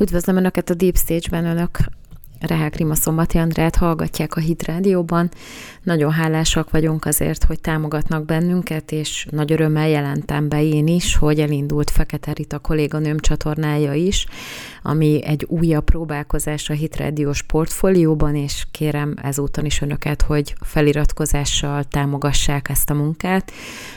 Üdvözlöm Önöket a Deep Stage-ben, Önök Rehák Rima Szombati Andrát hallgatják a Hit Rádióban. Nagyon hálásak vagyunk azért, hogy támogatnak bennünket, és nagy örömmel jelentem be én is, hogy elindult Fekete Rita kolléganőm csatornája is, ami egy újabb próbálkozás a Hit Rádiós portfólióban, és kérem ezúton is Önöket, hogy feliratkozással támogassák ezt a munkát.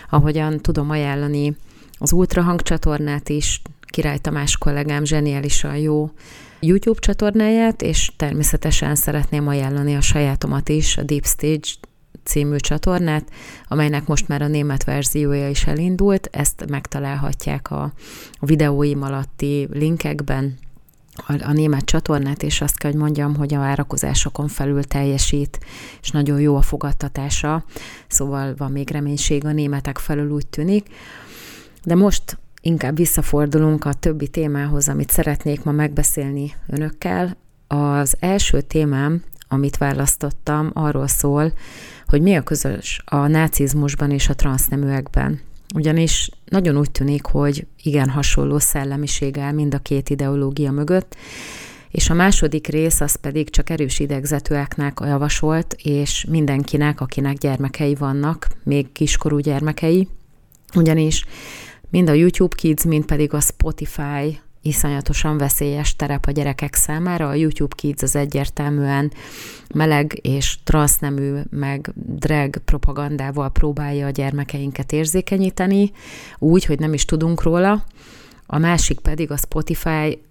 Ahogyan tudom ajánlani az Ultrahang csatornát is, Király Tamás kollégám zseniálisan jó YouTube csatornáját, és természetesen szeretném ajánlani a sajátomat is, a Deep Stage című csatornát, amelynek most már a német verziója is elindult, ezt megtalálhatják a, videóim alatti linkekben, a, a német csatornát, és azt kell, hogy mondjam, hogy a várakozásokon felül teljesít, és nagyon jó a fogadtatása, szóval van még reménység a németek felül úgy tűnik. De most inkább visszafordulunk a többi témához, amit szeretnék ma megbeszélni önökkel. Az első témám, amit választottam, arról szól, hogy mi a közös a nácizmusban és a transzneműekben. Ugyanis nagyon úgy tűnik, hogy igen hasonló szellemiség áll mind a két ideológia mögött, és a második rész az pedig csak erős idegzetőeknek javasolt, és mindenkinek, akinek gyermekei vannak, még kiskorú gyermekei, ugyanis mind a YouTube Kids, mind pedig a Spotify iszonyatosan veszélyes terep a gyerekek számára. A YouTube Kids az egyértelműen meleg és transznemű, meg drag propagandával próbálja a gyermekeinket érzékenyíteni, úgy, hogy nem is tudunk róla. A másik pedig a Spotify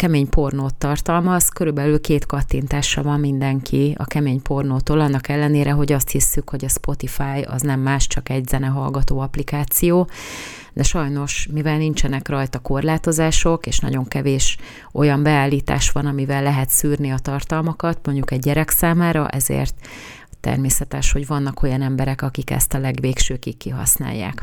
kemény pornót tartalmaz, körülbelül két kattintásra van mindenki a kemény pornótól, annak ellenére, hogy azt hisszük, hogy a Spotify az nem más, csak egy zenehallgató applikáció, de sajnos, mivel nincsenek rajta korlátozások, és nagyon kevés olyan beállítás van, amivel lehet szűrni a tartalmakat, mondjuk egy gyerek számára, ezért természetes, hogy vannak olyan emberek, akik ezt a legvégsőkig kihasználják.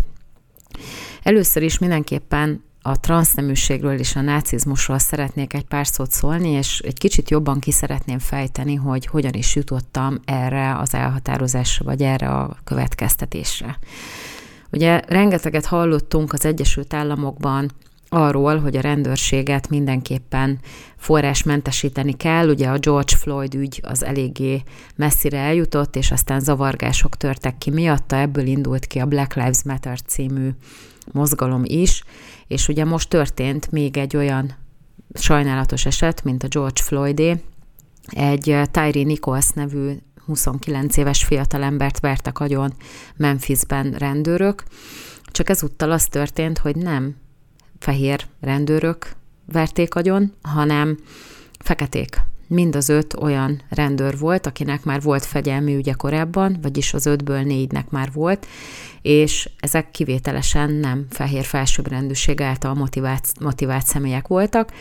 Először is mindenképpen a transzneműségről és a nácizmusról szeretnék egy pár szót szólni, és egy kicsit jobban ki szeretném fejteni, hogy hogyan is jutottam erre az elhatározásra, vagy erre a következtetésre. Ugye rengeteget hallottunk az Egyesült Államokban arról, hogy a rendőrséget mindenképpen forrásmentesíteni kell. Ugye a George Floyd ügy az eléggé messzire eljutott, és aztán zavargások törtek ki miatta, ebből indult ki a Black Lives Matter című mozgalom is, és ugye most történt még egy olyan sajnálatos eset, mint a George Floydé, egy Tyree Nichols nevű 29 éves fiatalembert vertek agyon Memphisben rendőrök, csak ezúttal az történt, hogy nem fehér rendőrök verték agyon, hanem feketék. Mind az öt olyan rendőr volt, akinek már volt fegyelmi ügye korábban, vagyis az ötből négynek már volt, és ezek kivételesen nem fehér felsőbbrendűség által motivált, motivált személyek voltak,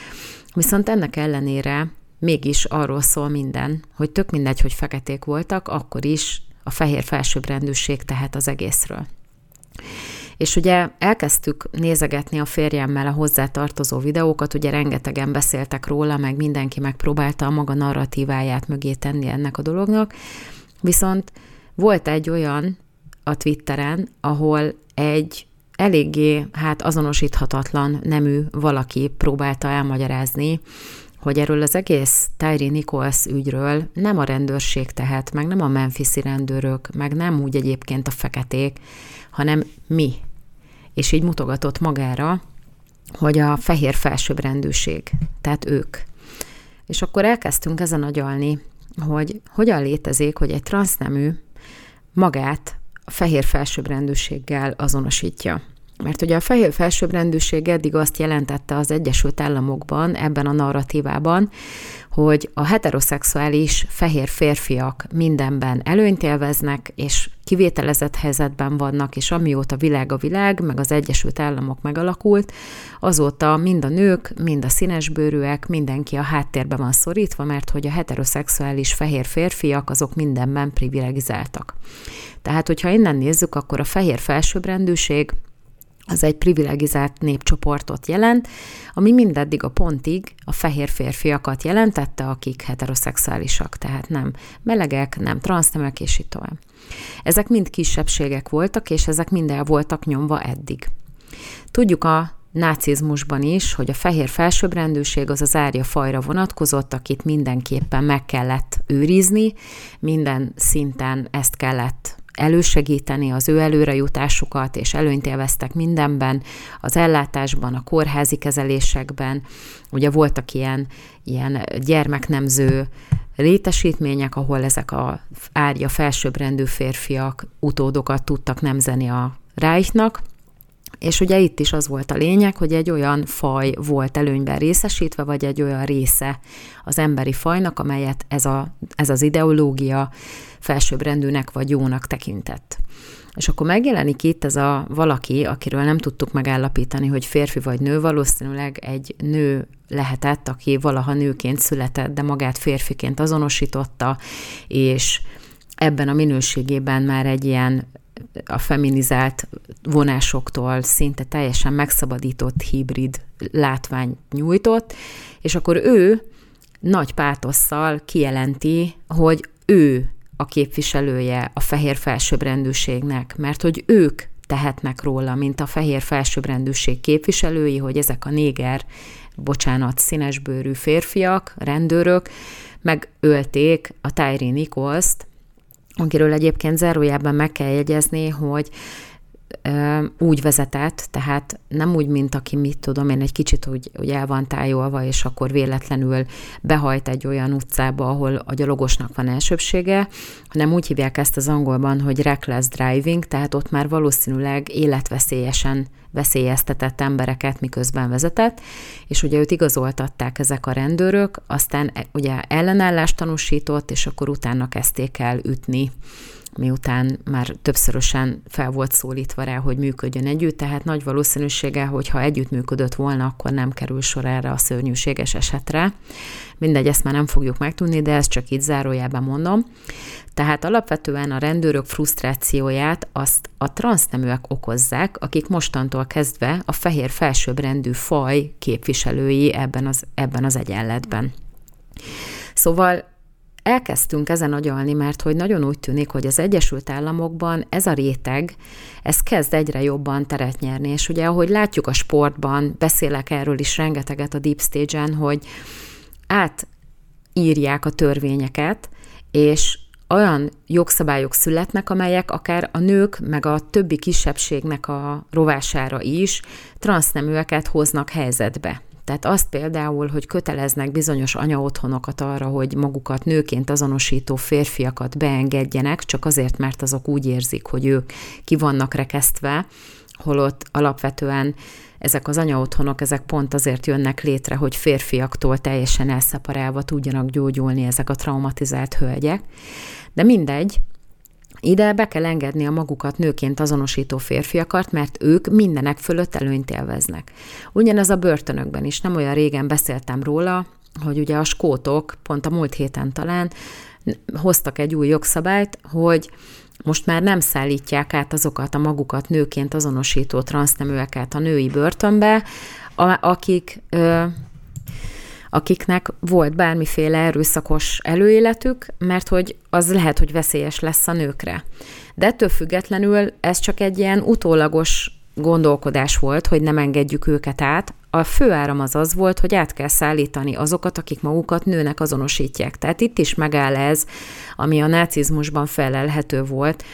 viszont ennek ellenére mégis arról szól minden, hogy tök mindegy, hogy feketék voltak, akkor is a fehér felsőbbrendűség tehet az egészről. És ugye elkezdtük nézegetni a férjemmel a hozzátartozó videókat, ugye rengetegen beszéltek róla, meg mindenki megpróbálta a maga narratíváját mögé tenni ennek a dolognak, viszont volt egy olyan a Twitteren, ahol egy eléggé hát azonosíthatatlan nemű valaki próbálta elmagyarázni, hogy erről az egész Tyree Nichols ügyről nem a rendőrség tehet, meg nem a Memphisi rendőrök, meg nem úgy egyébként a feketék, hanem mi. És így mutogatott magára, hogy a fehér felsőbbrendűség, tehát ők. És akkor elkezdtünk ezen agyalni, hogy hogyan létezik, hogy egy transznemű magát a fehér felsőbbrendűséggel azonosítja. Mert ugye a fehér felsőbbrendűség eddig azt jelentette az Egyesült Államokban, ebben a narratívában, hogy a heteroszexuális fehér férfiak mindenben előnyt élveznek, és kivételezett helyzetben vannak, és amióta világ a világ, meg az Egyesült Államok megalakult, azóta mind a nők, mind a színesbőrűek, mindenki a háttérbe van szorítva, mert hogy a heteroszexuális fehér férfiak azok mindenben privilegizáltak. Tehát, hogyha innen nézzük, akkor a fehér felsőbbrendűség az egy privilegizált népcsoportot jelent, ami mindeddig a pontig a fehér férfiakat jelentette, akik heteroszexuálisak, tehát nem melegek, nem transznemek, és így tovább. Ezek mind kisebbségek voltak, és ezek mind el voltak nyomva eddig. Tudjuk a nácizmusban is, hogy a fehér felsőbbrendűség az az árja fajra vonatkozott, akit mindenképpen meg kellett őrizni, minden szinten ezt kellett elősegíteni az ő előrejutásukat, és előnyt élveztek mindenben, az ellátásban, a kórházi kezelésekben. Ugye voltak ilyen, ilyen gyermeknemző létesítmények, ahol ezek a árja felsőbbrendű férfiak utódokat tudtak nemzeni a Reichnak, és ugye itt is az volt a lényeg, hogy egy olyan faj volt előnyben részesítve, vagy egy olyan része az emberi fajnak, amelyet ez, a, ez az ideológia felsőbbrendűnek vagy jónak tekintett. És akkor megjelenik itt ez a valaki, akiről nem tudtuk megállapítani, hogy férfi vagy nő, valószínűleg egy nő lehetett, aki valaha nőként született, de magát férfiként azonosította, és ebben a minőségében már egy ilyen a feminizált vonásoktól szinte teljesen megszabadított hibrid látvány nyújtott, és akkor ő nagy pátosszal kijelenti, hogy ő a képviselője a fehér felsőbbrendűségnek, mert hogy ők tehetnek róla, mint a fehér felsőbbrendűség képviselői, hogy ezek a néger, bocsánat, színesbőrű férfiak, rendőrök megölték a Tyree Nichols-t, akiről egyébként zárójában meg kell jegyezni, hogy úgy vezetett, tehát nem úgy, mint aki, mit tudom én, egy kicsit úgy, úgy el van tájolva, és akkor véletlenül behajt egy olyan utcába, ahol a gyalogosnak van elsőbsége, hanem úgy hívják ezt az angolban, hogy reckless driving, tehát ott már valószínűleg életveszélyesen veszélyeztetett embereket miközben vezetett, és ugye őt igazoltatták ezek a rendőrök, aztán e, ugye ellenállást tanúsított, és akkor utána kezdték el ütni miután már többszörösen fel volt szólítva rá, hogy működjön együtt, tehát nagy valószínűsége, hogy ha együttműködött volna, akkor nem kerül sor erre a szörnyűséges esetre. Mindegy, ezt már nem fogjuk megtudni, de ezt csak itt zárójában mondom. Tehát alapvetően a rendőrök frusztrációját azt a transzneműek okozzák, akik mostantól kezdve a fehér felsőbbrendű faj képviselői ebben az, ebben az egyenletben. Szóval elkezdtünk ezen agyalni, mert hogy nagyon úgy tűnik, hogy az Egyesült Államokban ez a réteg, ez kezd egyre jobban teret nyerni, és ugye ahogy látjuk a sportban, beszélek erről is rengeteget a Deep Stage-en, hogy átírják a törvényeket, és olyan jogszabályok születnek, amelyek akár a nők, meg a többi kisebbségnek a rovására is transzneműeket hoznak helyzetbe. Tehát azt például, hogy köteleznek bizonyos anyaotthonokat arra, hogy magukat nőként azonosító férfiakat beengedjenek, csak azért, mert azok úgy érzik, hogy ők ki vannak rekesztve, holott alapvetően ezek az anyaotthonok, ezek pont azért jönnek létre, hogy férfiaktól teljesen elszeparálva tudjanak gyógyulni ezek a traumatizált hölgyek. De mindegy, ide be kell engedni a magukat nőként azonosító férfiakat, mert ők mindenek fölött előnyt élveznek. Ugyanez a börtönökben is, nem olyan régen beszéltem róla, hogy ugye a skótok, pont a múlt héten talán, hoztak egy új jogszabályt, hogy most már nem szállítják át azokat a magukat nőként azonosító transzneműeket a női börtönbe, akik akiknek volt bármiféle erőszakos előéletük, mert hogy az lehet, hogy veszélyes lesz a nőkre. De ettől függetlenül ez csak egy ilyen utólagos gondolkodás volt, hogy nem engedjük őket át. A fő áram az az volt, hogy át kell szállítani azokat, akik magukat nőnek azonosítják. Tehát itt is megáll ez, ami a nácizmusban felelhető volt,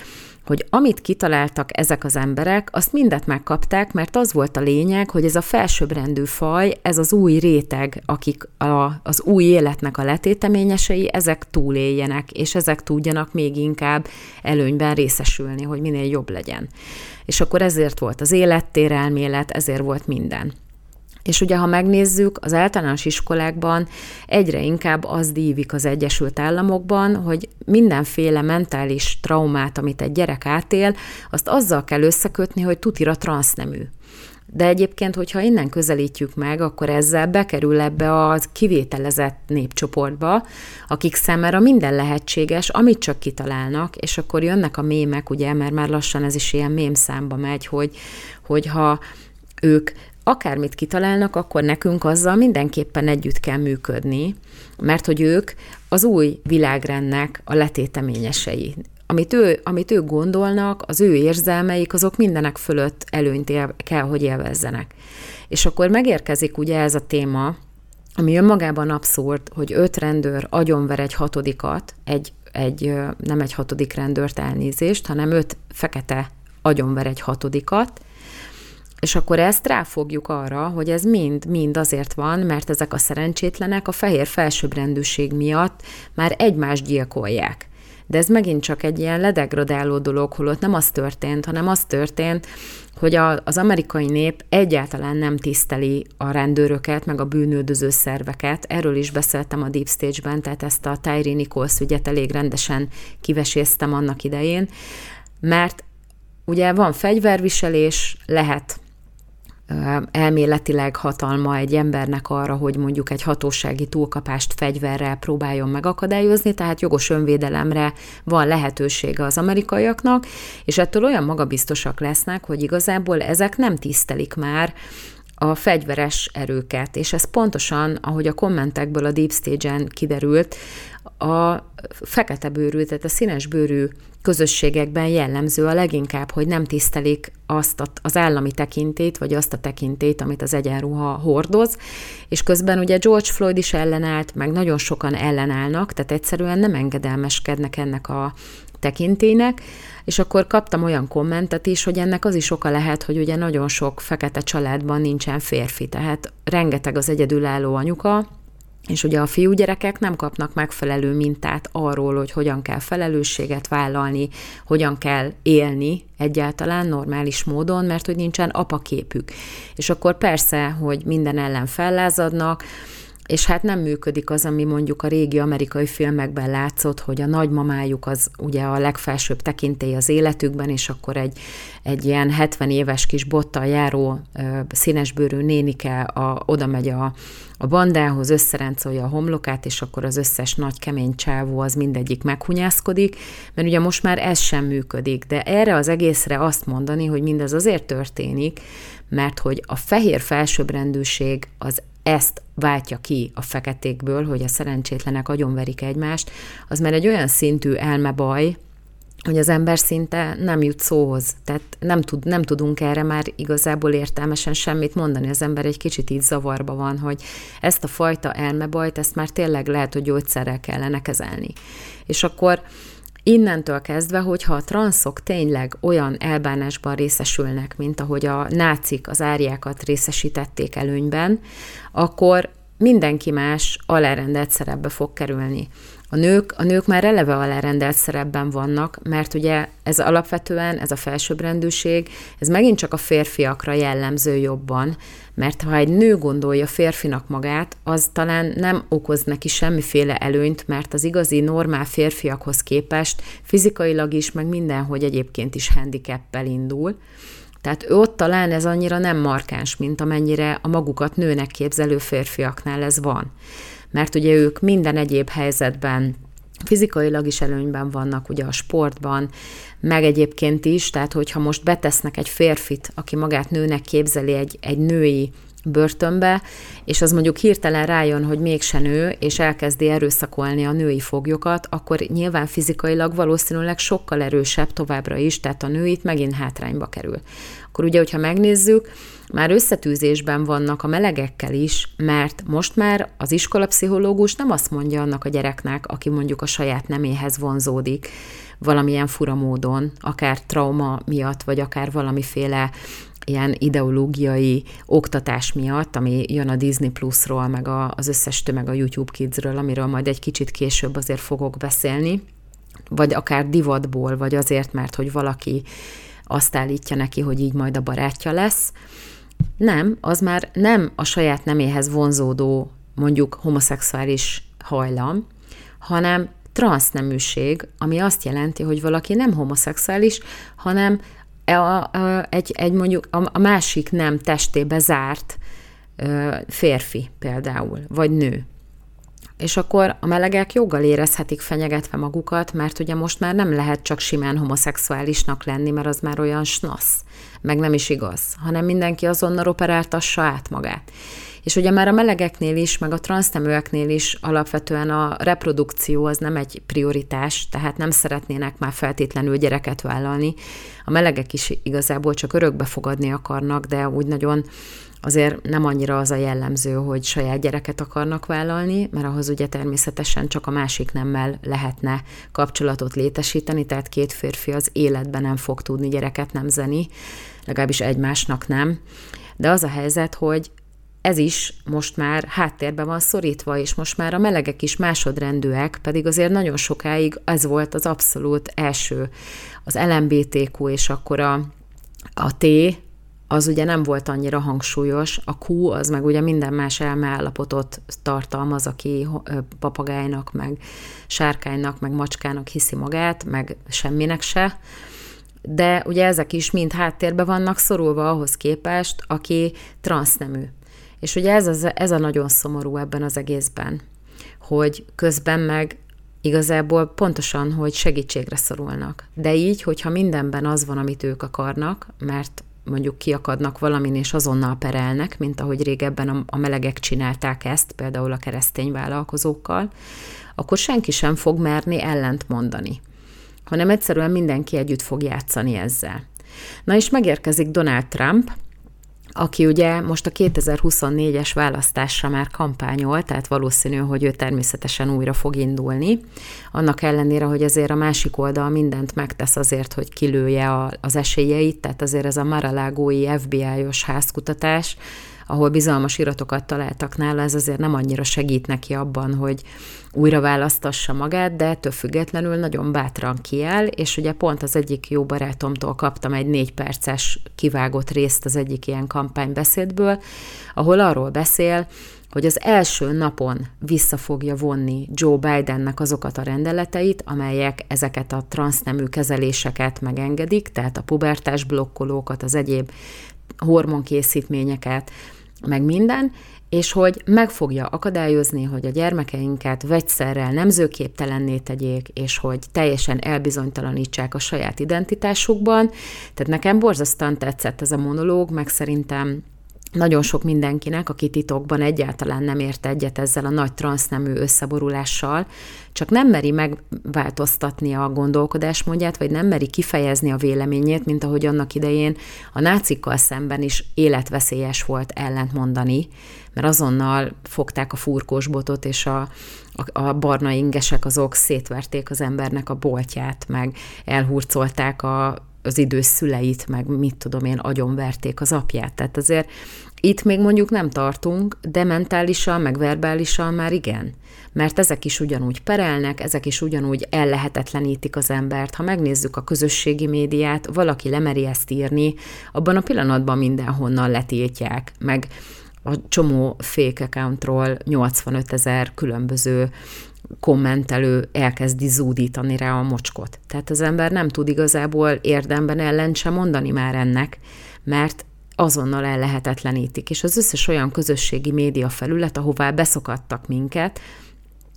hogy amit kitaláltak ezek az emberek, azt mindet megkapták, mert az volt a lényeg, hogy ez a felsőbbrendű faj, ez az új réteg, akik a, az új életnek a letéteményesei, ezek túléljenek, és ezek tudjanak még inkább előnyben részesülni, hogy minél jobb legyen. És akkor ezért volt az élettérelmélet, ezért volt minden. És ugye, ha megnézzük, az általános iskolákban egyre inkább az dívik az Egyesült Államokban, hogy mindenféle mentális traumát, amit egy gyerek átél, azt azzal kell összekötni, hogy tutira transznemű. De egyébként, hogyha innen közelítjük meg, akkor ezzel bekerül ebbe a kivételezett népcsoportba, akik számára minden lehetséges, amit csak kitalálnak, és akkor jönnek a mémek, ugye, mert már lassan ez is ilyen mém számba megy, hogy, hogyha ők akármit kitalálnak, akkor nekünk azzal mindenképpen együtt kell működni, mert hogy ők az új világrendnek a letéteményesei. amit, ő, amit ők gondolnak, az ő érzelmeik, azok mindenek fölött előnyt él, kell, hogy élvezzenek. És akkor megérkezik ugye ez a téma, ami önmagában abszurd, hogy öt rendőr agyonver egy hatodikat, egy, egy nem egy hatodik rendőrt elnézést, hanem öt fekete agyonver egy hatodikat, és akkor ezt ráfogjuk arra, hogy ez mind-mind azért van, mert ezek a szerencsétlenek a fehér felsőbbrendűség miatt már egymást gyilkolják. De ez megint csak egy ilyen ledegradáló dolog, holott nem az történt, hanem az történt, hogy a, az amerikai nép egyáltalán nem tiszteli a rendőröket, meg a bűnöldöző szerveket. Erről is beszéltem a Deep Stage-ben, tehát ezt a Tyree Nichols ügyet elég rendesen kiveséztem annak idején, mert ugye van fegyverviselés, lehet elméletileg hatalma egy embernek arra, hogy mondjuk egy hatósági túlkapást fegyverrel próbáljon megakadályozni, tehát jogos önvédelemre van lehetősége az amerikaiaknak, és ettől olyan magabiztosak lesznek, hogy igazából ezek nem tisztelik már a fegyveres erőket, és ez pontosan, ahogy a kommentekből a Deep Stage-en kiderült, a fekete bőrű, tehát a színes bőrű közösségekben jellemző a leginkább, hogy nem tisztelik azt az állami tekintét, vagy azt a tekintét, amit az egyenruha hordoz, és közben ugye George Floyd is ellenállt, meg nagyon sokan ellenállnak, tehát egyszerűen nem engedelmeskednek ennek a tekintének, és akkor kaptam olyan kommentet is, hogy ennek az is oka lehet, hogy ugye nagyon sok fekete családban nincsen férfi, tehát rengeteg az egyedülálló anyuka, és ugye a fiúgyerekek nem kapnak megfelelő mintát arról, hogy hogyan kell felelősséget vállalni, hogyan kell élni egyáltalán normális módon, mert hogy nincsen apaképük. És akkor persze, hogy minden ellen fellázadnak, és hát nem működik az, ami mondjuk a régi amerikai filmekben látszott, hogy a nagymamájuk az ugye a legfelsőbb tekintély az életükben, és akkor egy, egy ilyen 70 éves kis bottal járó színesbőrű nénike a, oda megy a, a bandához, összeráncolja a homlokát, és akkor az összes nagy kemény csávó az mindegyik meghunyászkodik, mert ugye most már ez sem működik, de erre az egészre azt mondani, hogy mindez azért történik, mert hogy a fehér felsőbbrendűség az ezt váltja ki a feketékből, hogy a szerencsétlenek agyonverik egymást, az már egy olyan szintű elmebaj, hogy az ember szinte nem jut szóhoz. Tehát nem, tud, nem tudunk erre már igazából értelmesen semmit mondani. Az ember egy kicsit így zavarba van, hogy ezt a fajta elmebajt, ezt már tényleg lehet, hogy gyógyszerrel kellene kezelni. És akkor Innentől kezdve, hogyha a transzok tényleg olyan elbánásban részesülnek, mint ahogy a nácik az árjákat részesítették előnyben, akkor mindenki más alárendelt szerepbe fog kerülni. A nők, a nők már eleve alárendelt szerepben vannak, mert ugye ez alapvetően, ez a felsőbbrendűség, ez megint csak a férfiakra jellemző jobban, mert ha egy nő gondolja férfinak magát, az talán nem okoz neki semmiféle előnyt, mert az igazi normál férfiakhoz képest fizikailag is, meg mindenhogy egyébként is handicappel indul. Tehát ott talán ez annyira nem markáns, mint amennyire a magukat nőnek képzelő férfiaknál ez van mert ugye ők minden egyéb helyzetben fizikailag is előnyben vannak ugye a sportban, meg egyébként is, tehát hogyha most betesznek egy férfit, aki magát nőnek képzeli egy, egy női börtönbe, és az mondjuk hirtelen rájön, hogy mégse nő, és elkezdi erőszakolni a női foglyokat, akkor nyilván fizikailag valószínűleg sokkal erősebb továbbra is, tehát a nőit megint hátrányba kerül. Akkor ugye, hogyha megnézzük, már összetűzésben vannak a melegekkel is, mert most már az iskolapszichológus nem azt mondja annak a gyereknek, aki mondjuk a saját neméhez vonzódik, valamilyen fura módon, akár trauma miatt, vagy akár valamiféle ilyen ideológiai oktatás miatt, ami jön a Disney Plus-ról, meg a, az összes tömeg a YouTube Kidsről, amiről majd egy kicsit később azért fogok beszélni, vagy akár divatból, vagy azért, mert hogy valaki azt állítja neki, hogy így majd a barátja lesz, nem, az már nem a saját neméhez vonzódó, mondjuk homoszexuális hajlam, hanem transzneműség, ami azt jelenti, hogy valaki nem homoszexuális, hanem a, a, egy, egy mondjuk a, a másik nem testébe zárt ö, férfi például, vagy nő. És akkor a melegek joggal érezhetik fenyegetve magukat, mert ugye most már nem lehet csak simán homoszexuálisnak lenni, mert az már olyan snasz, meg nem is igaz, hanem mindenki azonnal operáltassa át magát. És ugye már a melegeknél is, meg a transzneműeknél is alapvetően a reprodukció az nem egy prioritás, tehát nem szeretnének már feltétlenül gyereket vállalni. A melegek is igazából csak örökbe fogadni akarnak, de úgy nagyon azért nem annyira az a jellemző, hogy saját gyereket akarnak vállalni, mert ahhoz ugye természetesen csak a másik nemmel lehetne kapcsolatot létesíteni, tehát két férfi az életben nem fog tudni gyereket nemzeni, legalábbis egymásnak nem. De az a helyzet, hogy ez is most már háttérbe van szorítva, és most már a melegek is másodrendűek, pedig azért nagyon sokáig ez volt az abszolút első, az LMBTQ, és akkor a, a T, az ugye nem volt annyira hangsúlyos, a Q az meg ugye minden más elmeállapotot tartalmaz, aki papagájnak, meg sárkánynak, meg macskának hiszi magát, meg semminek se, de ugye ezek is mind háttérbe vannak szorulva ahhoz képest, aki transznemű. És ugye ez, az, ez a nagyon szomorú ebben az egészben, hogy közben meg igazából pontosan, hogy segítségre szorulnak. De így, hogyha mindenben az van, amit ők akarnak, mert mondjuk kiakadnak valamin, és azonnal perelnek, mint ahogy régebben a melegek csinálták ezt, például a keresztény vállalkozókkal, akkor senki sem fog merni ellent mondani, hanem egyszerűen mindenki együtt fog játszani ezzel. Na és megérkezik Donald Trump, aki ugye most a 2024-es választásra már kampányol, tehát valószínű, hogy ő természetesen újra fog indulni. Annak ellenére, hogy azért a másik oldal mindent megtesz azért, hogy kilője az esélyeit, tehát azért ez a Maralágói FBI-os házkutatás, ahol bizalmas iratokat találtak nála, ez azért nem annyira segít neki abban, hogy újra választassa magát, de ettől függetlenül nagyon bátran kiáll, és ugye pont az egyik jó barátomtól kaptam egy négy perces kivágott részt az egyik ilyen kampánybeszédből, ahol arról beszél, hogy az első napon vissza fogja vonni Joe Bidennek azokat a rendeleteit, amelyek ezeket a transznemű kezeléseket megengedik, tehát a pubertás blokkolókat, az egyéb hormonkészítményeket, meg minden, és hogy meg fogja akadályozni, hogy a gyermekeinket vegyszerrel nemzőképtelenné tegyék, és hogy teljesen elbizonytalanítsák a saját identitásukban. Tehát nekem borzasztóan tetszett ez a monológ, meg szerintem nagyon sok mindenkinek, aki titokban egyáltalán nem ért egyet ezzel a nagy transznemű összeborulással, csak nem meri megváltoztatni a gondolkodásmódját, vagy nem meri kifejezni a véleményét, mint ahogy annak idején a nácikkal szemben is életveszélyes volt ellentmondani, mert azonnal fogták a furkós botot, és a, a, a barna ingesek azok szétverték az embernek a boltját, meg elhurcolták a az idős szüleit, meg mit tudom én, agyonverték az apját. Tehát azért itt még mondjuk nem tartunk, de mentálisan, meg verbálisan már igen. Mert ezek is ugyanúgy perelnek, ezek is ugyanúgy ellehetetlenítik az embert. Ha megnézzük a közösségi médiát, valaki lemeri ezt írni, abban a pillanatban mindenhonnan letiltják. Meg a csomó fake accountról 85 ezer különböző kommentelő elkezdi zúdítani rá a mocskot. Tehát az ember nem tud igazából érdemben ellen sem mondani már ennek, mert azonnal ellehetetlenítik. És az összes olyan közösségi média felület, ahová beszokadtak minket,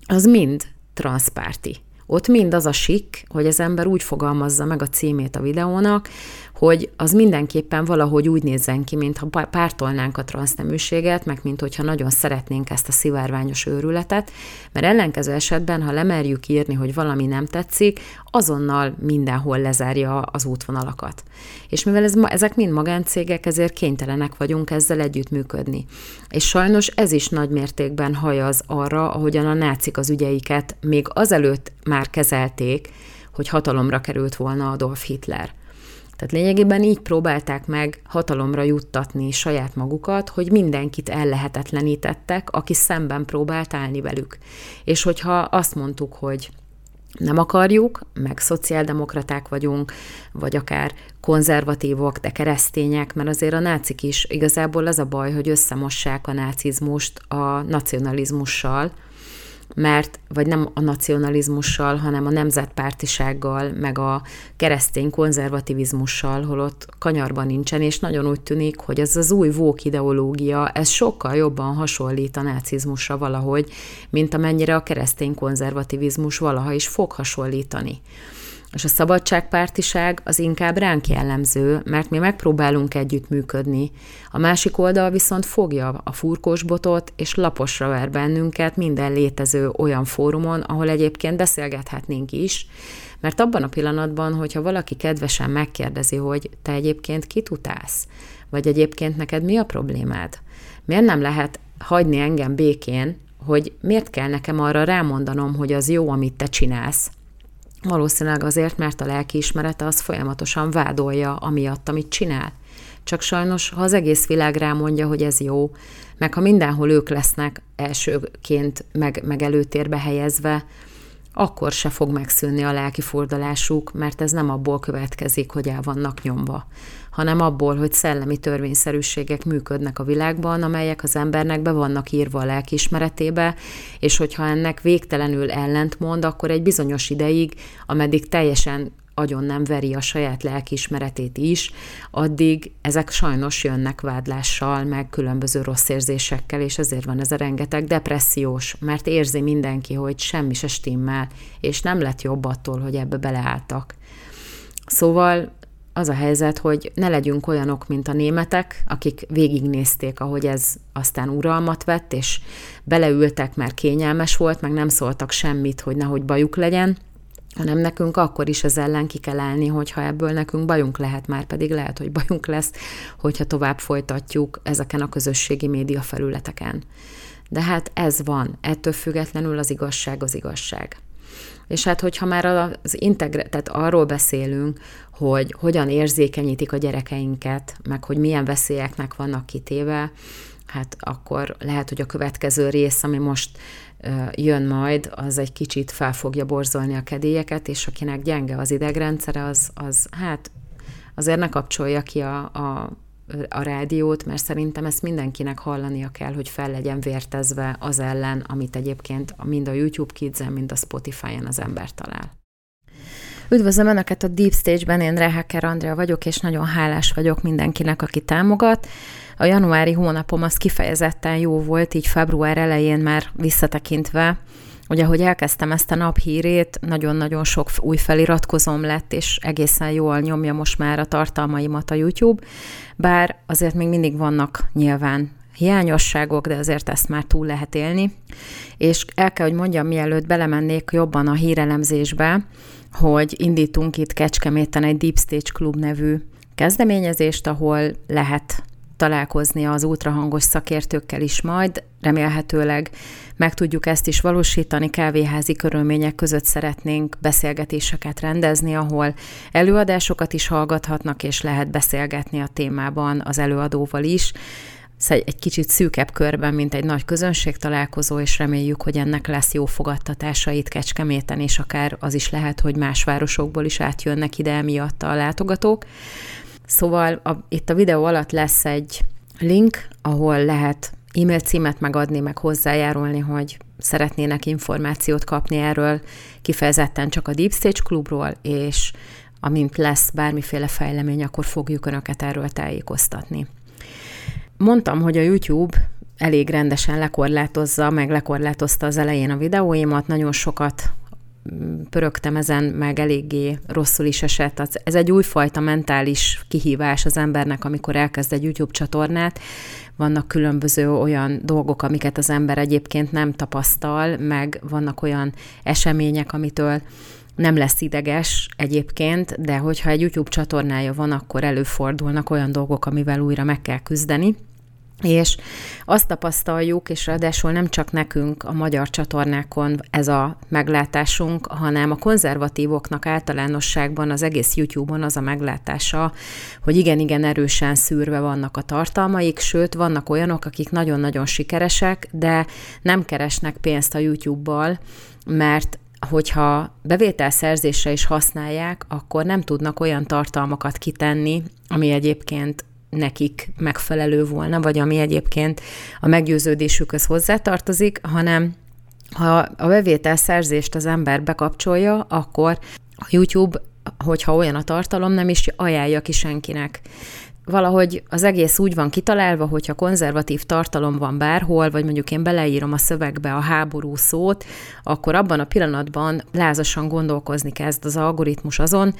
az mind transzpárti. Ott mind az a sik, hogy az ember úgy fogalmazza meg a címét a videónak, hogy az mindenképpen valahogy úgy nézzen ki, mintha pártolnánk a transzneműséget, meg mint hogyha nagyon szeretnénk ezt a szivárványos őrületet, mert ellenkező esetben, ha lemerjük írni, hogy valami nem tetszik, azonnal mindenhol lezárja az útvonalakat. És mivel ez, ezek mind magáncégek, ezért kénytelenek vagyunk ezzel együttműködni. És sajnos ez is nagy mértékben hajaz arra, ahogyan a nácik az ügyeiket még azelőtt már kezelték, hogy hatalomra került volna Adolf Hitler. Tehát lényegében így próbálták meg hatalomra juttatni saját magukat, hogy mindenkit ellehetetlenítettek, aki szemben próbált állni velük. És hogyha azt mondtuk, hogy nem akarjuk, meg szociáldemokraták vagyunk, vagy akár konzervatívok, de keresztények, mert azért a nácik is igazából az a baj, hogy összemossák a nácizmust a nacionalizmussal, mert, vagy nem a nacionalizmussal, hanem a nemzetpártisággal, meg a keresztény konzervativizmussal, holott kanyarban nincsen, és nagyon úgy tűnik, hogy ez az új vók ideológia, ez sokkal jobban hasonlít a nácizmusra valahogy, mint amennyire a keresztény konzervativizmus valaha is fog hasonlítani. És a szabadságpártiság az inkább ránk jellemző, mert mi megpróbálunk együttműködni. A másik oldal viszont fogja a furkósbotot, és laposra ver bennünket minden létező olyan fórumon, ahol egyébként beszélgethetnénk is, mert abban a pillanatban, hogyha valaki kedvesen megkérdezi, hogy te egyébként kit utálsz, vagy egyébként neked mi a problémád, miért nem lehet hagyni engem békén, hogy miért kell nekem arra rámondanom, hogy az jó, amit te csinálsz, Valószínűleg azért, mert a lelkiismerete az folyamatosan vádolja amiatt, amit csinál. Csak sajnos, ha az egész világ rámondja, hogy ez jó, meg ha mindenhol ők lesznek elsőként meg, meg előtérbe helyezve, akkor se fog megszűnni a lelki fordulásuk, mert ez nem abból következik, hogy el vannak nyomva, hanem abból, hogy szellemi törvényszerűségek működnek a világban, amelyek az embernek be vannak írva a lelkiismeretébe, és hogyha ennek végtelenül ellentmond, akkor egy bizonyos ideig, ameddig teljesen agyon nem veri a saját lelkiismeretét is, addig ezek sajnos jönnek vádlással, meg különböző rossz érzésekkel, és ezért van ez a rengeteg depressziós, mert érzi mindenki, hogy semmi se stimmel, és nem lett jobb attól, hogy ebbe beleálltak. Szóval az a helyzet, hogy ne legyünk olyanok, mint a németek, akik végignézték, ahogy ez aztán uralmat vett, és beleültek, mert kényelmes volt, meg nem szóltak semmit, hogy nehogy bajuk legyen, hanem nekünk akkor is az ellen ki kell állni, hogyha ebből nekünk bajunk lehet, már pedig lehet, hogy bajunk lesz, hogyha tovább folytatjuk ezeken a közösségi média felületeken. De hát ez van, ettől függetlenül az igazság az igazság. És hát, hogyha már az integre, tehát arról beszélünk, hogy hogyan érzékenyítik a gyerekeinket, meg hogy milyen veszélyeknek vannak kitéve, hát akkor lehet, hogy a következő rész, ami most jön majd, az egy kicsit fel fogja borzolni a kedélyeket, és akinek gyenge az idegrendszere, az, az hát azért ne kapcsolja ki a, a, a rádiót, mert szerintem ezt mindenkinek hallania kell, hogy fel legyen vértezve az ellen, amit egyébként mind a YouTube Kids-en, mind a Spotify-en az ember talál. Üdvözlöm Önöket a Deep Stage-ben, én Rehaker Andrea vagyok, és nagyon hálás vagyok mindenkinek, aki támogat. A januári hónapom az kifejezetten jó volt, így február elején már visszatekintve, Ugye, ahogy elkezdtem ezt a naphírét, nagyon-nagyon sok új feliratkozom lett, és egészen jól nyomja most már a tartalmaimat a YouTube, bár azért még mindig vannak nyilván hiányosságok, de azért ezt már túl lehet élni. És el kell, hogy mondjam, mielőtt belemennék jobban a hírelemzésbe, hogy indítunk itt Kecskeméten egy Deep Stage Club nevű kezdeményezést, ahol lehet találkozni az ultrahangos szakértőkkel is majd, remélhetőleg meg tudjuk ezt is valósítani, kávéházi körülmények között szeretnénk beszélgetéseket rendezni, ahol előadásokat is hallgathatnak, és lehet beszélgetni a témában az előadóval is egy kicsit szűkebb körben, mint egy nagy közönség találkozó, és reméljük, hogy ennek lesz jó fogadtatása itt Kecskeméten, és akár az is lehet, hogy más városokból is átjönnek ide emiatt a látogatók. Szóval a, itt a videó alatt lesz egy link, ahol lehet e-mail címet megadni, meg hozzájárulni, hogy szeretnének információt kapni erről, kifejezetten csak a Deep Stage klubról, és amint lesz bármiféle fejlemény, akkor fogjuk Önöket erről tájékoztatni. Mondtam, hogy a YouTube elég rendesen lekorlátozza, meg lekorlátozta az elején a videóimat, nagyon sokat pörögtem ezen, meg eléggé rosszul is esett. Ez egy újfajta mentális kihívás az embernek, amikor elkezd egy YouTube csatornát. Vannak különböző olyan dolgok, amiket az ember egyébként nem tapasztal, meg vannak olyan események, amitől nem lesz ideges egyébként, de hogyha egy YouTube csatornája van, akkor előfordulnak olyan dolgok, amivel újra meg kell küzdeni. És azt tapasztaljuk, és ráadásul nem csak nekünk a magyar csatornákon ez a meglátásunk, hanem a konzervatívoknak általánosságban az egész YouTube-on az a meglátása, hogy igen-igen erősen szűrve vannak a tartalmaik, sőt, vannak olyanok, akik nagyon-nagyon sikeresek, de nem keresnek pénzt a YouTube-bal, mert hogyha bevételszerzésre is használják, akkor nem tudnak olyan tartalmakat kitenni, ami egyébként nekik megfelelő volna, vagy ami egyébként a meggyőződésükhöz hozzátartozik, hanem ha a bevételszerzést az ember bekapcsolja, akkor a YouTube, hogyha olyan a tartalom, nem is ajánlja ki senkinek. Valahogy az egész úgy van kitalálva, hogyha konzervatív tartalom van bárhol, vagy mondjuk én beleírom a szövegbe a háború szót, akkor abban a pillanatban lázasan gondolkozni kezd az algoritmus azon,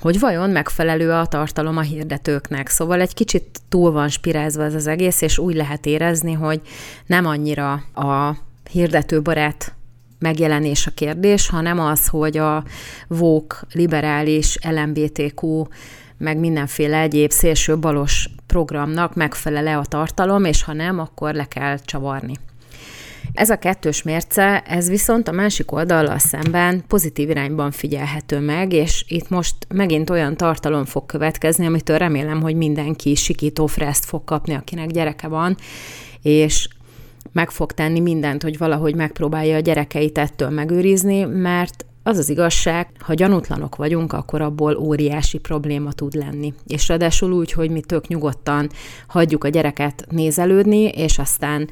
hogy vajon megfelelő a tartalom a hirdetőknek. Szóval egy kicsit túl van spirázva ez az egész, és úgy lehet érezni, hogy nem annyira a hirdetőbarát megjelenés a kérdés, hanem az, hogy a vók, liberális, LMBTQ, meg mindenféle egyéb szélső balos programnak megfelele a tartalom, és ha nem, akkor le kell csavarni. Ez a kettős mérce, ez viszont a másik oldallal szemben pozitív irányban figyelhető meg, és itt most megint olyan tartalom fog következni, amitől remélem, hogy mindenki sikító freszt fog kapni, akinek gyereke van, és meg fog tenni mindent, hogy valahogy megpróbálja a gyerekeit ettől megőrizni, mert az az igazság, ha gyanútlanok vagyunk, akkor abból óriási probléma tud lenni. És ráadásul úgy, hogy mi tök nyugodtan hagyjuk a gyereket nézelődni, és aztán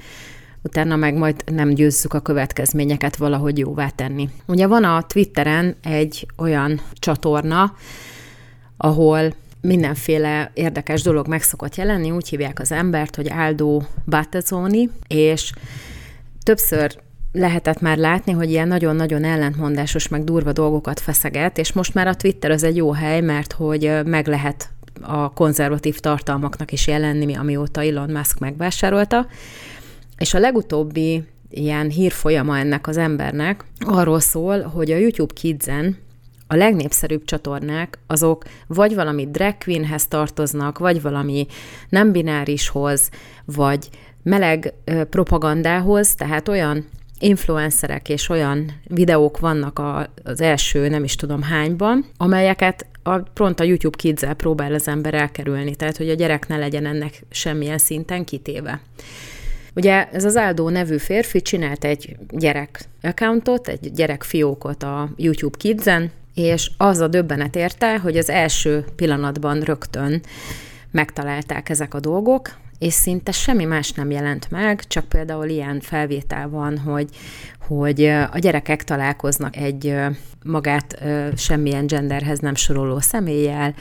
utána meg majd nem győzzük a következményeket valahogy jóvá tenni. Ugye van a Twitteren egy olyan csatorna, ahol mindenféle érdekes dolog meg szokott jelenni, úgy hívják az embert, hogy Aldo Battezoni, és többször lehetett már látni, hogy ilyen nagyon-nagyon ellentmondásos, meg durva dolgokat feszeget, és most már a Twitter az egy jó hely, mert hogy meg lehet a konzervatív tartalmaknak is jelenni, amióta Elon Musk megvásárolta. És a legutóbbi ilyen hírfolyama ennek az embernek arról szól, hogy a YouTube Kidsen a legnépszerűbb csatornák azok vagy valami drag queenhez tartoznak, vagy valami nem binárishoz, vagy meleg propagandához, tehát olyan influencerek és olyan videók vannak a, az első nem is tudom hányban, amelyeket a, pont a YouTube kids próbál az ember elkerülni, tehát hogy a gyerek ne legyen ennek semmilyen szinten kitéve. Ugye ez az Áldó nevű férfi csinált egy gyerek accountot, egy gyerek fiókot a YouTube Kidsen, és az a döbbenet érte, hogy az első pillanatban rögtön megtalálták ezek a dolgok, és szinte semmi más nem jelent meg, csak például ilyen felvétel van, hogy, hogy a gyerekek találkoznak egy magát semmilyen genderhez nem soroló személlyel,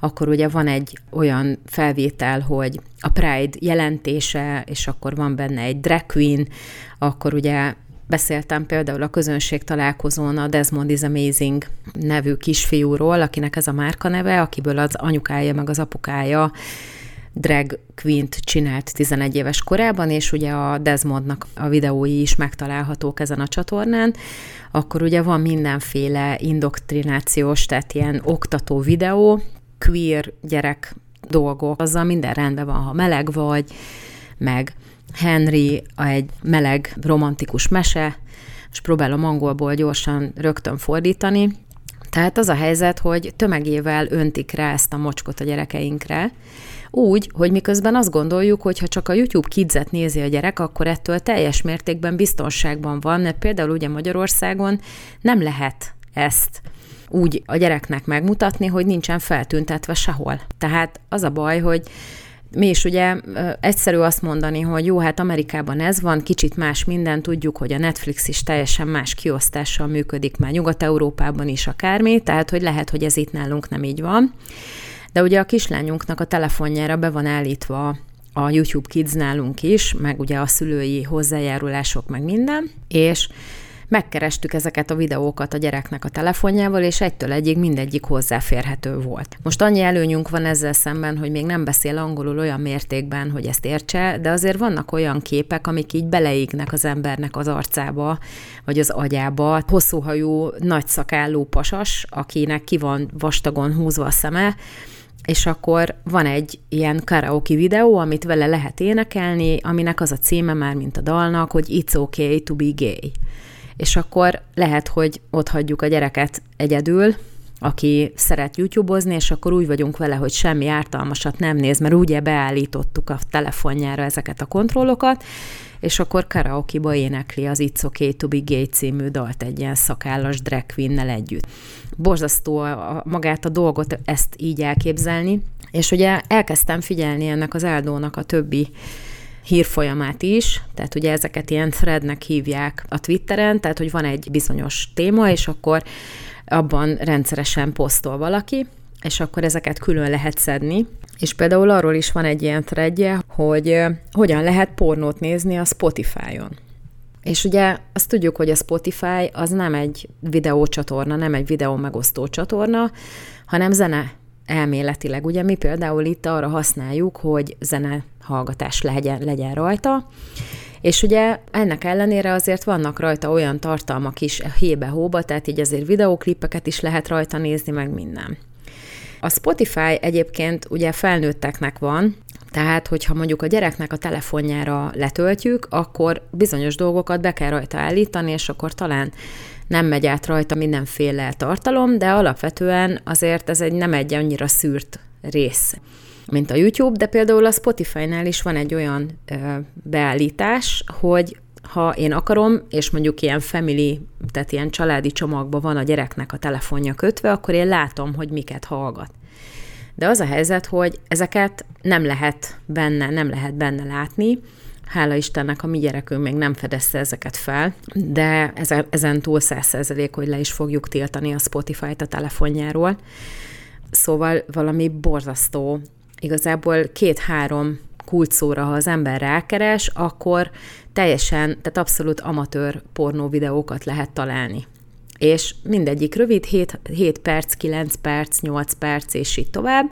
akkor ugye van egy olyan felvétel, hogy a Pride jelentése, és akkor van benne egy drag queen, akkor ugye Beszéltem például a közönség találkozón a Desmond is Amazing nevű kisfiúról, akinek ez a márka neve, akiből az anyukája meg az apukája drag queen csinált 11 éves korában, és ugye a Desmondnak a videói is megtalálhatók ezen a csatornán, akkor ugye van mindenféle indoktrinációs, tehát ilyen oktató videó, queer gyerek dolgok, azzal minden rendben van, ha meleg vagy, meg Henry egy meleg, romantikus mese, és próbálom angolból gyorsan rögtön fordítani. Tehát az a helyzet, hogy tömegével öntik rá ezt a mocskot a gyerekeinkre, úgy, hogy miközben azt gondoljuk, hogy ha csak a YouTube Kids-et nézi a gyerek, akkor ettől teljes mértékben biztonságban van, mert például ugye Magyarországon nem lehet ezt úgy a gyereknek megmutatni, hogy nincsen feltüntetve sehol. Tehát az a baj, hogy mi is ugye egyszerű azt mondani, hogy jó, hát Amerikában ez van, kicsit más minden, tudjuk, hogy a Netflix is teljesen más kiosztással működik már Nyugat-Európában is akármi, tehát hogy lehet, hogy ez itt nálunk nem így van. De ugye a kislányunknak a telefonjára be van állítva a YouTube Kids nálunk is, meg ugye a szülői hozzájárulások, meg minden, és Megkerestük ezeket a videókat a gyereknek a telefonjával, és egytől egyig mindegyik hozzáférhető volt. Most annyi előnyünk van ezzel szemben, hogy még nem beszél angolul olyan mértékben, hogy ezt értse, de azért vannak olyan képek, amik így beleégnek az embernek az arcába, vagy az agyába. Hosszúhajú, nagyszakálló pasas, akinek ki van vastagon húzva a szeme, és akkor van egy ilyen karaoke videó, amit vele lehet énekelni, aminek az a címe már, mint a dalnak, hogy It's okay to be gay. És akkor lehet, hogy ott hagyjuk a gyereket egyedül, aki szeret YouTube-ozni, és akkor úgy vagyunk vele, hogy semmi ártalmasat nem néz, mert ugye beállítottuk a telefonjára ezeket a kontrollokat, és akkor karaoke-ba énekli az It's Okay to be Gay című dalt egy ilyen szakállas drag queen együtt. Borzasztó a, magát a dolgot ezt így elképzelni, és ugye elkezdtem figyelni ennek az Eldónak a többi hírfolyamát is, tehát ugye ezeket ilyen threadnek hívják a Twitteren, tehát hogy van egy bizonyos téma, és akkor abban rendszeresen posztol valaki, és akkor ezeket külön lehet szedni. És például arról is van egy ilyen threadje, hogy hogyan lehet pornót nézni a Spotify-on. És ugye azt tudjuk, hogy a Spotify az nem egy videócsatorna, nem egy videó megosztó csatorna, hanem zene elméletileg. Ugye mi például itt arra használjuk, hogy zene hallgatás legyen, legyen rajta, és ugye ennek ellenére azért vannak rajta olyan tartalmak is hébe-hóba, tehát így azért videóklippeket is lehet rajta nézni, meg minden. A Spotify egyébként ugye felnőtteknek van, tehát, hogyha mondjuk a gyereknek a telefonjára letöltjük, akkor bizonyos dolgokat be kell rajta állítani, és akkor talán nem megy át rajta mindenféle tartalom, de alapvetően azért ez egy nem egy annyira szűrt rész mint a YouTube, de például a Spotify-nál is van egy olyan ö, beállítás, hogy ha én akarom, és mondjuk ilyen family, tehát ilyen családi csomagban van a gyereknek a telefonja kötve, akkor én látom, hogy miket hallgat. De az a helyzet, hogy ezeket nem lehet benne, nem lehet benne látni, Hála Istennek a mi gyerekünk még nem fedezte ezeket fel, de ezen túl száz hogy le is fogjuk tiltani a Spotify-t a telefonjáról. Szóval valami borzasztó igazából két-három kulcsszóra, ha az ember rákeres, akkor teljesen, tehát abszolút amatőr pornó videókat lehet találni. És mindegyik rövid, 7, 7 perc, 9 perc, 8 perc, és így tovább.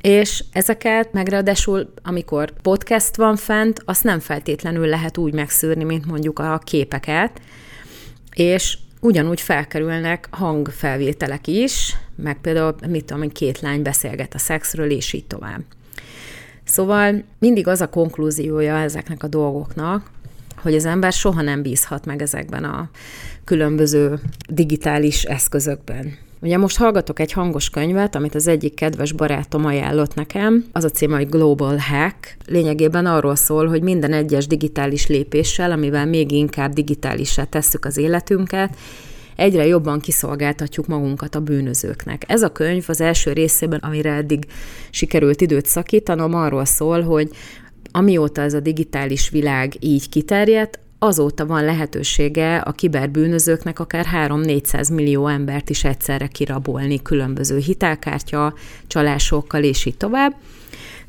És ezeket megráadásul, amikor podcast van fent, azt nem feltétlenül lehet úgy megszűrni, mint mondjuk a képeket, és ugyanúgy felkerülnek hangfelvételek is, meg például, mit tudom, két lány beszélget a szexről, és így tovább. Szóval mindig az a konklúziója ezeknek a dolgoknak, hogy az ember soha nem bízhat meg ezekben a különböző digitális eszközökben. Ugye most hallgatok egy hangos könyvet, amit az egyik kedves barátom ajánlott nekem. Az a címe, hogy Global Hack. Lényegében arról szól, hogy minden egyes digitális lépéssel, amivel még inkább digitálissá tesszük az életünket, egyre jobban kiszolgáltatjuk magunkat a bűnözőknek. Ez a könyv az első részében, amire eddig sikerült időt szakítanom, arról szól, hogy amióta ez a digitális világ így kiterjedt, azóta van lehetősége a kiberbűnözőknek akár 3-400 millió embert is egyszerre kirabolni különböző hitelkártya, csalásokkal és így tovább.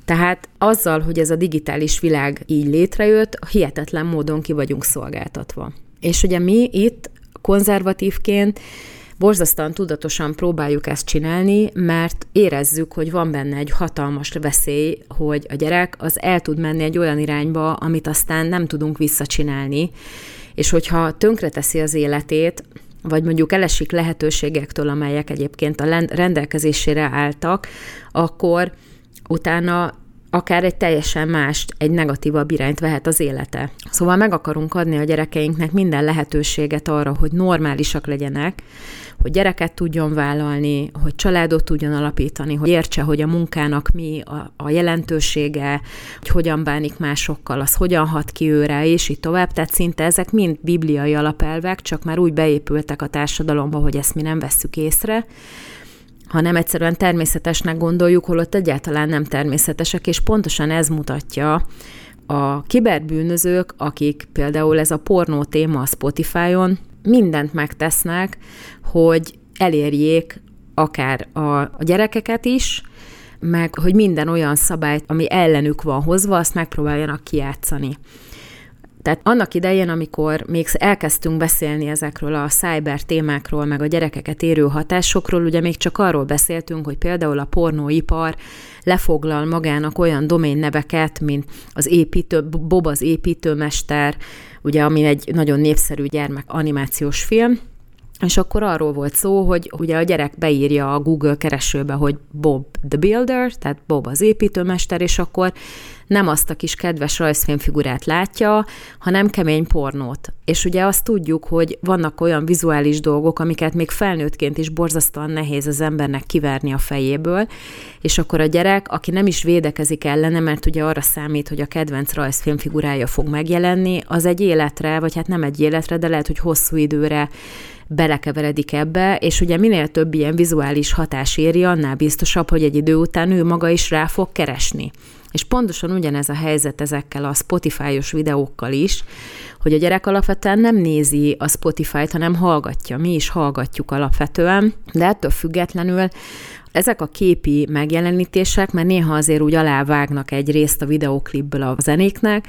Tehát azzal, hogy ez a digitális világ így létrejött, hihetetlen módon ki vagyunk szolgáltatva. És ugye mi itt konzervatívként borzasztóan tudatosan próbáljuk ezt csinálni, mert érezzük, hogy van benne egy hatalmas veszély, hogy a gyerek az el tud menni egy olyan irányba, amit aztán nem tudunk visszacsinálni, és hogyha tönkreteszi az életét, vagy mondjuk elesik lehetőségektől, amelyek egyébként a rendelkezésére álltak, akkor utána akár egy teljesen más, egy negatívabb irányt vehet az élete. Szóval meg akarunk adni a gyerekeinknek minden lehetőséget arra, hogy normálisak legyenek, hogy gyereket tudjon vállalni, hogy családot tudjon alapítani, hogy értse, hogy a munkának mi a, a jelentősége, hogy hogyan bánik másokkal, az hogyan hat ki őre, és így tovább. Tehát szinte ezek mind bibliai alapelvek, csak már úgy beépültek a társadalomba, hogy ezt mi nem vesszük észre hanem egyszerűen természetesnek gondoljuk, holott egyáltalán nem természetesek, és pontosan ez mutatja a kiberbűnözők, akik például ez a pornó téma a Spotify-on, mindent megtesznek, hogy elérjék akár a, a gyerekeket is, meg hogy minden olyan szabályt, ami ellenük van hozva, azt megpróbáljanak kijátszani. Tehát annak idején, amikor még elkezdtünk beszélni ezekről a cyber témákról, meg a gyerekeket érő hatásokról, ugye még csak arról beszéltünk, hogy például a pornóipar lefoglal magának olyan doménneveket, mint az építő, Bob az építőmester, ugye, ami egy nagyon népszerű gyermek animációs film, és akkor arról volt szó, hogy ugye a gyerek beírja a Google keresőbe, hogy Bob the Builder, tehát Bob az építőmester, és akkor nem azt a kis kedves rajzfilmfigurát látja, hanem kemény pornót. És ugye azt tudjuk, hogy vannak olyan vizuális dolgok, amiket még felnőttként is borzasztóan nehéz az embernek kiverni a fejéből, és akkor a gyerek, aki nem is védekezik ellene, mert ugye arra számít, hogy a kedvenc rajzfilmfigurája fog megjelenni, az egy életre, vagy hát nem egy életre, de lehet, hogy hosszú időre belekeveredik ebbe, és ugye minél több ilyen vizuális hatás éri, annál biztosabb, hogy egy idő után ő maga is rá fog keresni. És pontosan ugyanez a helyzet ezekkel a Spotify-os videókkal is, hogy a gyerek alapvetően nem nézi a Spotify-t, hanem hallgatja. Mi is hallgatjuk alapvetően, de ettől függetlenül ezek a képi megjelenítések, mert néha azért úgy alávágnak egy részt a videóklipből a zenéknek,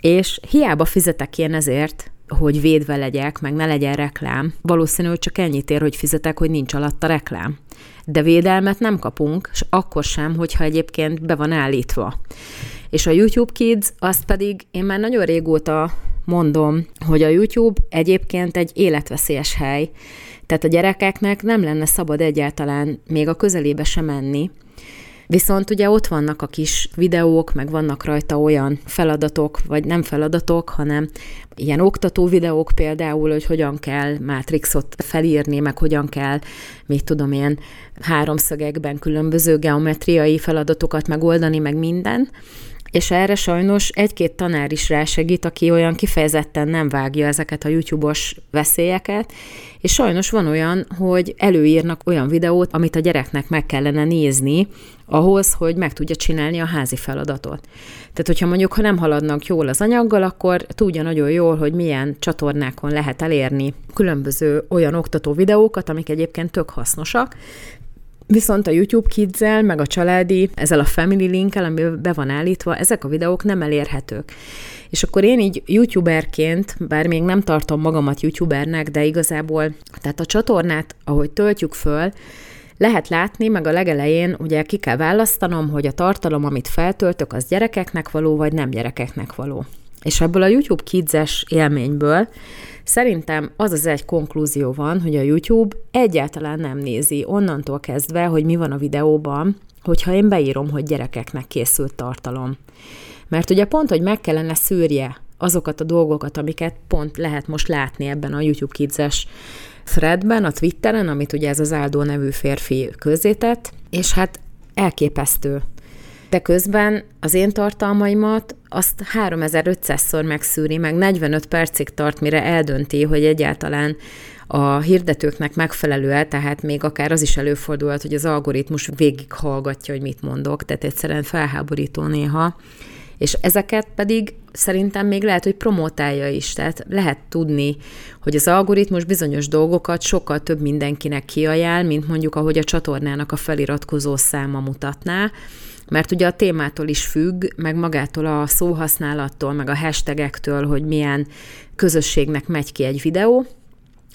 és hiába fizetek én ezért, hogy védve legyek, meg ne legyen reklám. Valószínű, csak ennyit ér, hogy fizetek, hogy nincs alatta reklám. De védelmet nem kapunk, és akkor sem, hogyha egyébként be van állítva. És a YouTube Kids, azt pedig én már nagyon régóta mondom, hogy a YouTube egyébként egy életveszélyes hely, tehát a gyerekeknek nem lenne szabad egyáltalán még a közelébe sem menni, Viszont ugye ott vannak a kis videók, meg vannak rajta olyan feladatok, vagy nem feladatok, hanem ilyen oktató videók például, hogy hogyan kell Matrixot felírni, meg hogyan kell, mit tudom én, háromszögekben különböző geometriai feladatokat megoldani, meg minden és erre sajnos egy-két tanár is rásegít, aki olyan kifejezetten nem vágja ezeket a YouTube-os veszélyeket, és sajnos van olyan, hogy előírnak olyan videót, amit a gyereknek meg kellene nézni, ahhoz, hogy meg tudja csinálni a házi feladatot. Tehát, hogyha mondjuk, ha nem haladnak jól az anyaggal, akkor tudja nagyon jól, hogy milyen csatornákon lehet elérni különböző olyan oktató videókat, amik egyébként tök hasznosak, Viszont a YouTube kids meg a családi, ezzel a Family linkkel, ami be van állítva, ezek a videók nem elérhetők. És akkor én így youtuberként, bár még nem tartom magamat youtubernek, de igazából, tehát a csatornát, ahogy töltjük föl, lehet látni, meg a legelején ugye ki kell választanom, hogy a tartalom, amit feltöltök, az gyerekeknek való, vagy nem gyerekeknek való. És ebből a YouTube kids élményből Szerintem az az egy konklúzió van, hogy a YouTube egyáltalán nem nézi onnantól kezdve, hogy mi van a videóban, hogyha én beírom, hogy gyerekeknek készült tartalom. Mert ugye pont, hogy meg kellene szűrje azokat a dolgokat, amiket pont lehet most látni ebben a YouTube Kids-es threadben, a Twitteren, amit ugye ez az Áldó nevű férfi közzétett, és hát elképesztő de közben az én tartalmaimat azt 3500-szor megszűri, meg 45 percig tart, mire eldönti, hogy egyáltalán a hirdetőknek megfelelő tehát még akár az is előfordulhat, hogy az algoritmus végighallgatja, hogy mit mondok, tehát egyszerűen felháborító néha. És ezeket pedig szerintem még lehet, hogy promotálja is, tehát lehet tudni, hogy az algoritmus bizonyos dolgokat sokkal több mindenkinek kiajánl, mint mondjuk ahogy a csatornának a feliratkozó száma mutatná, mert ugye a témától is függ, meg magától a szóhasználattól, meg a hashtagektől, hogy milyen közösségnek megy ki egy videó,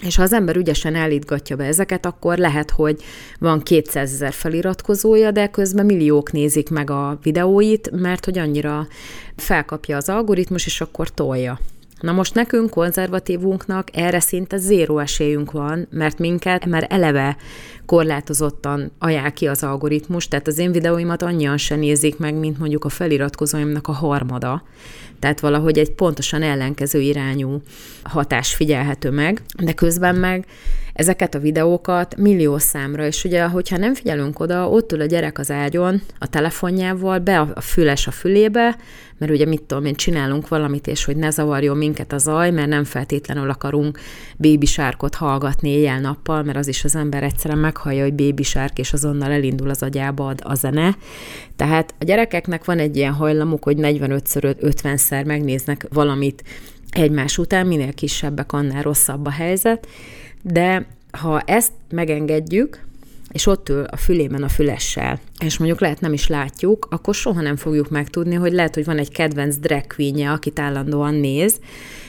és ha az ember ügyesen állítgatja be ezeket, akkor lehet, hogy van 200 ezer feliratkozója, de közben milliók nézik meg a videóit, mert hogy annyira felkapja az algoritmus, és akkor tolja. Na most nekünk, konzervatívunknak erre szinte zéró esélyünk van, mert minket már eleve korlátozottan ajánl ki az algoritmus, tehát az én videóimat annyian se nézik meg, mint mondjuk a feliratkozóimnak a harmada. Tehát valahogy egy pontosan ellenkező irányú hatás figyelhető meg, de közben meg ezeket a videókat millió számra, és ugye, hogyha nem figyelünk oda, ott ül a gyerek az ágyon a telefonjával, be a füles a fülébe, mert ugye mit tudom én, csinálunk valamit, és hogy ne zavarjon minket a zaj, mert nem feltétlenül akarunk baby sárkot hallgatni éjjel-nappal, mert az is az ember egyszerűen meghallja, hogy baby sárk, és azonnal elindul az agyába a zene. Tehát a gyerekeknek van egy ilyen hajlamuk, hogy 45-50-szer megnéznek valamit egymás után, minél kisebbek, annál rosszabb a helyzet, de ha ezt megengedjük, és ott ül a fülében a fülessel, és mondjuk lehet nem is látjuk, akkor soha nem fogjuk megtudni, hogy lehet, hogy van egy kedvenc drag queen akit állandóan néz,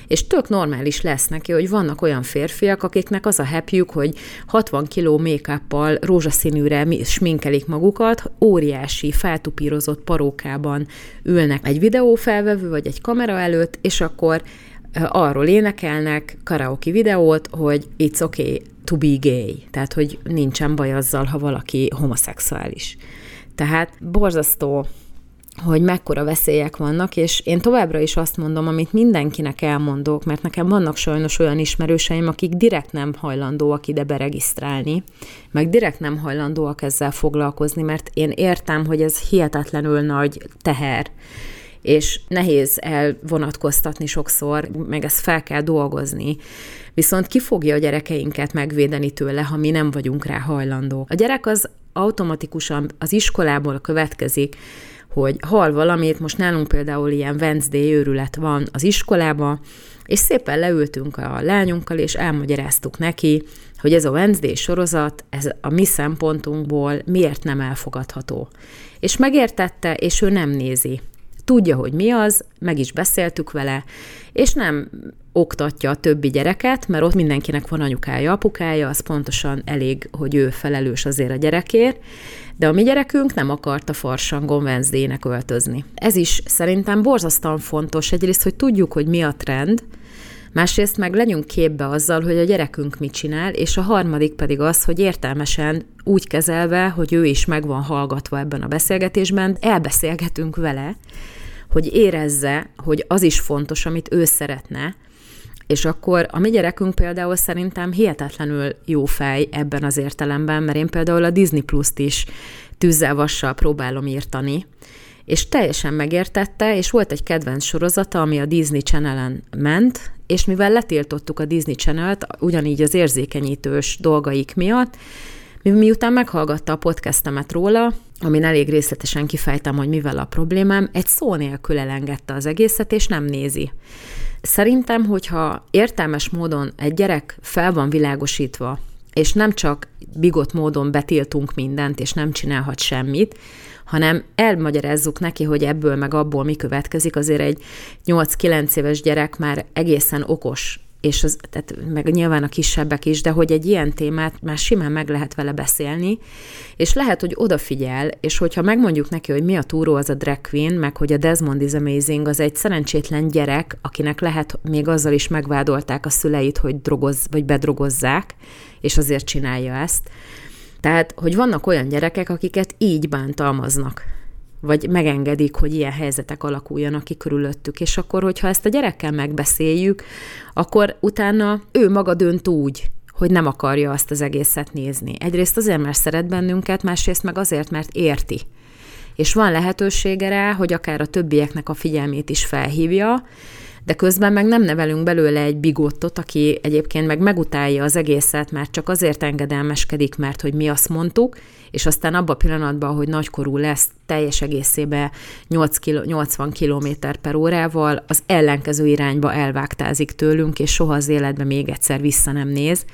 és tök normális lesz neki, hogy vannak olyan férfiak, akiknek az a happyük, hogy 60 kiló make rózsaszínűre sminkelik magukat, óriási, feltupírozott parókában ülnek egy videófelvevő vagy egy kamera előtt, és akkor arról énekelnek karaoke videót, hogy it's okay to be gay, tehát hogy nincsen baj azzal, ha valaki homoszexuális. Tehát borzasztó hogy mekkora veszélyek vannak, és én továbbra is azt mondom, amit mindenkinek elmondok, mert nekem vannak sajnos olyan ismerőseim, akik direkt nem hajlandóak ide beregisztrálni, meg direkt nem hajlandóak ezzel foglalkozni, mert én értem, hogy ez hihetetlenül nagy teher, és nehéz elvonatkoztatni sokszor, meg ezt fel kell dolgozni. Viszont ki fogja a gyerekeinket megvédeni tőle, ha mi nem vagyunk rá hajlandók? A gyerek az automatikusan az iskolából következik, hogy hal valamit, most nálunk például ilyen Wednesday őrület van az iskolába, és szépen leültünk a lányunkkal, és elmagyaráztuk neki, hogy ez a Wednesday sorozat, ez a mi szempontunkból miért nem elfogadható. És megértette, és ő nem nézi. Tudja, hogy mi az, meg is beszéltük vele, és nem oktatja a többi gyereket, mert ott mindenkinek van anyukája, apukája, az pontosan elég, hogy ő felelős azért a gyerekért, de a mi gyerekünk nem akarta farsangon Wednesday-nek öltözni. Ez is szerintem borzasztóan fontos, egyrészt, hogy tudjuk, hogy mi a trend, másrészt meg legyünk képbe azzal, hogy a gyerekünk mit csinál, és a harmadik pedig az, hogy értelmesen úgy kezelve, hogy ő is meg van hallgatva ebben a beszélgetésben, elbeszélgetünk vele, hogy érezze, hogy az is fontos, amit ő szeretne, és akkor a mi gyerekünk például szerintem hihetetlenül jó fej ebben az értelemben, mert én például a Disney Plus-t is tűzzel vassal próbálom írtani, és teljesen megértette, és volt egy kedvenc sorozata, ami a Disney Channel-en ment, és mivel letiltottuk a Disney Channel-t, ugyanígy az érzékenyítős dolgaik miatt, mi, miután meghallgatta a podcastemet róla, amin elég részletesen kifejtem, hogy mivel a problémám, egy szó nélkül elengedte az egészet, és nem nézi. Szerintem, hogyha értelmes módon egy gyerek fel van világosítva, és nem csak bigott módon betiltunk mindent, és nem csinálhat semmit, hanem elmagyarázzuk neki, hogy ebből meg abból mi következik, azért egy 8-9 éves gyerek már egészen okos és az, tehát meg nyilván a kisebbek is, de hogy egy ilyen témát már simán meg lehet vele beszélni, és lehet, hogy odafigyel, és hogyha megmondjuk neki, hogy mi a túró az a drag queen, meg hogy a Desmond is Amazing az egy szerencsétlen gyerek, akinek lehet még azzal is megvádolták a szüleit, hogy drogoz, vagy bedrogozzák, és azért csinálja ezt. Tehát, hogy vannak olyan gyerekek, akiket így bántalmaznak vagy megengedik, hogy ilyen helyzetek alakuljanak ki körülöttük. És akkor, hogyha ezt a gyerekkel megbeszéljük, akkor utána ő maga dönt úgy, hogy nem akarja azt az egészet nézni. Egyrészt azért, mert szeret bennünket, másrészt meg azért, mert érti. És van lehetősége rá, hogy akár a többieknek a figyelmét is felhívja, de közben meg nem nevelünk belőle egy bigottot, aki egyébként meg megutálja az egészet, mert csak azért engedelmeskedik, mert hogy mi azt mondtuk, és aztán abban a pillanatban, hogy nagykorú lesz, teljes egészébe 8 kilo, 80 km per órával, az ellenkező irányba elvágtázik tőlünk, és soha az életbe még egyszer vissza nem néz,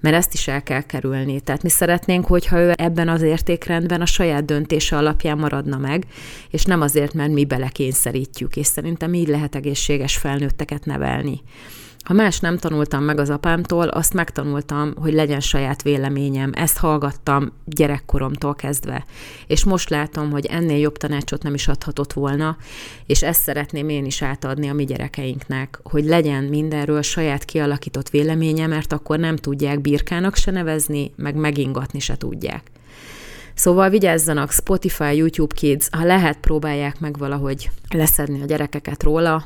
mert ezt is el kell kerülni. Tehát mi szeretnénk, hogyha ő ebben az értékrendben a saját döntése alapján maradna meg, és nem azért, mert mi belekényszerítjük, és szerintem így lehet egészséges felnőtteket nevelni. Ha más nem tanultam meg az apámtól, azt megtanultam, hogy legyen saját véleményem. Ezt hallgattam gyerekkoromtól kezdve. És most látom, hogy ennél jobb tanácsot nem is adhatott volna, és ezt szeretném én is átadni a mi gyerekeinknek, hogy legyen mindenről saját kialakított véleménye, mert akkor nem tudják birkának se nevezni, meg megingatni se tudják. Szóval vigyázzanak, Spotify, YouTube Kids, ha lehet, próbálják meg valahogy leszedni a gyerekeket róla,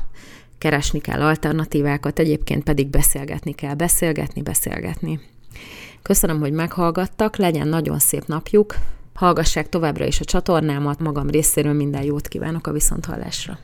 keresni kell alternatívákat, egyébként pedig beszélgetni kell, beszélgetni, beszélgetni. Köszönöm, hogy meghallgattak, legyen nagyon szép napjuk, hallgassák továbbra is a csatornámat, magam részéről minden jót kívánok a viszonthallásra.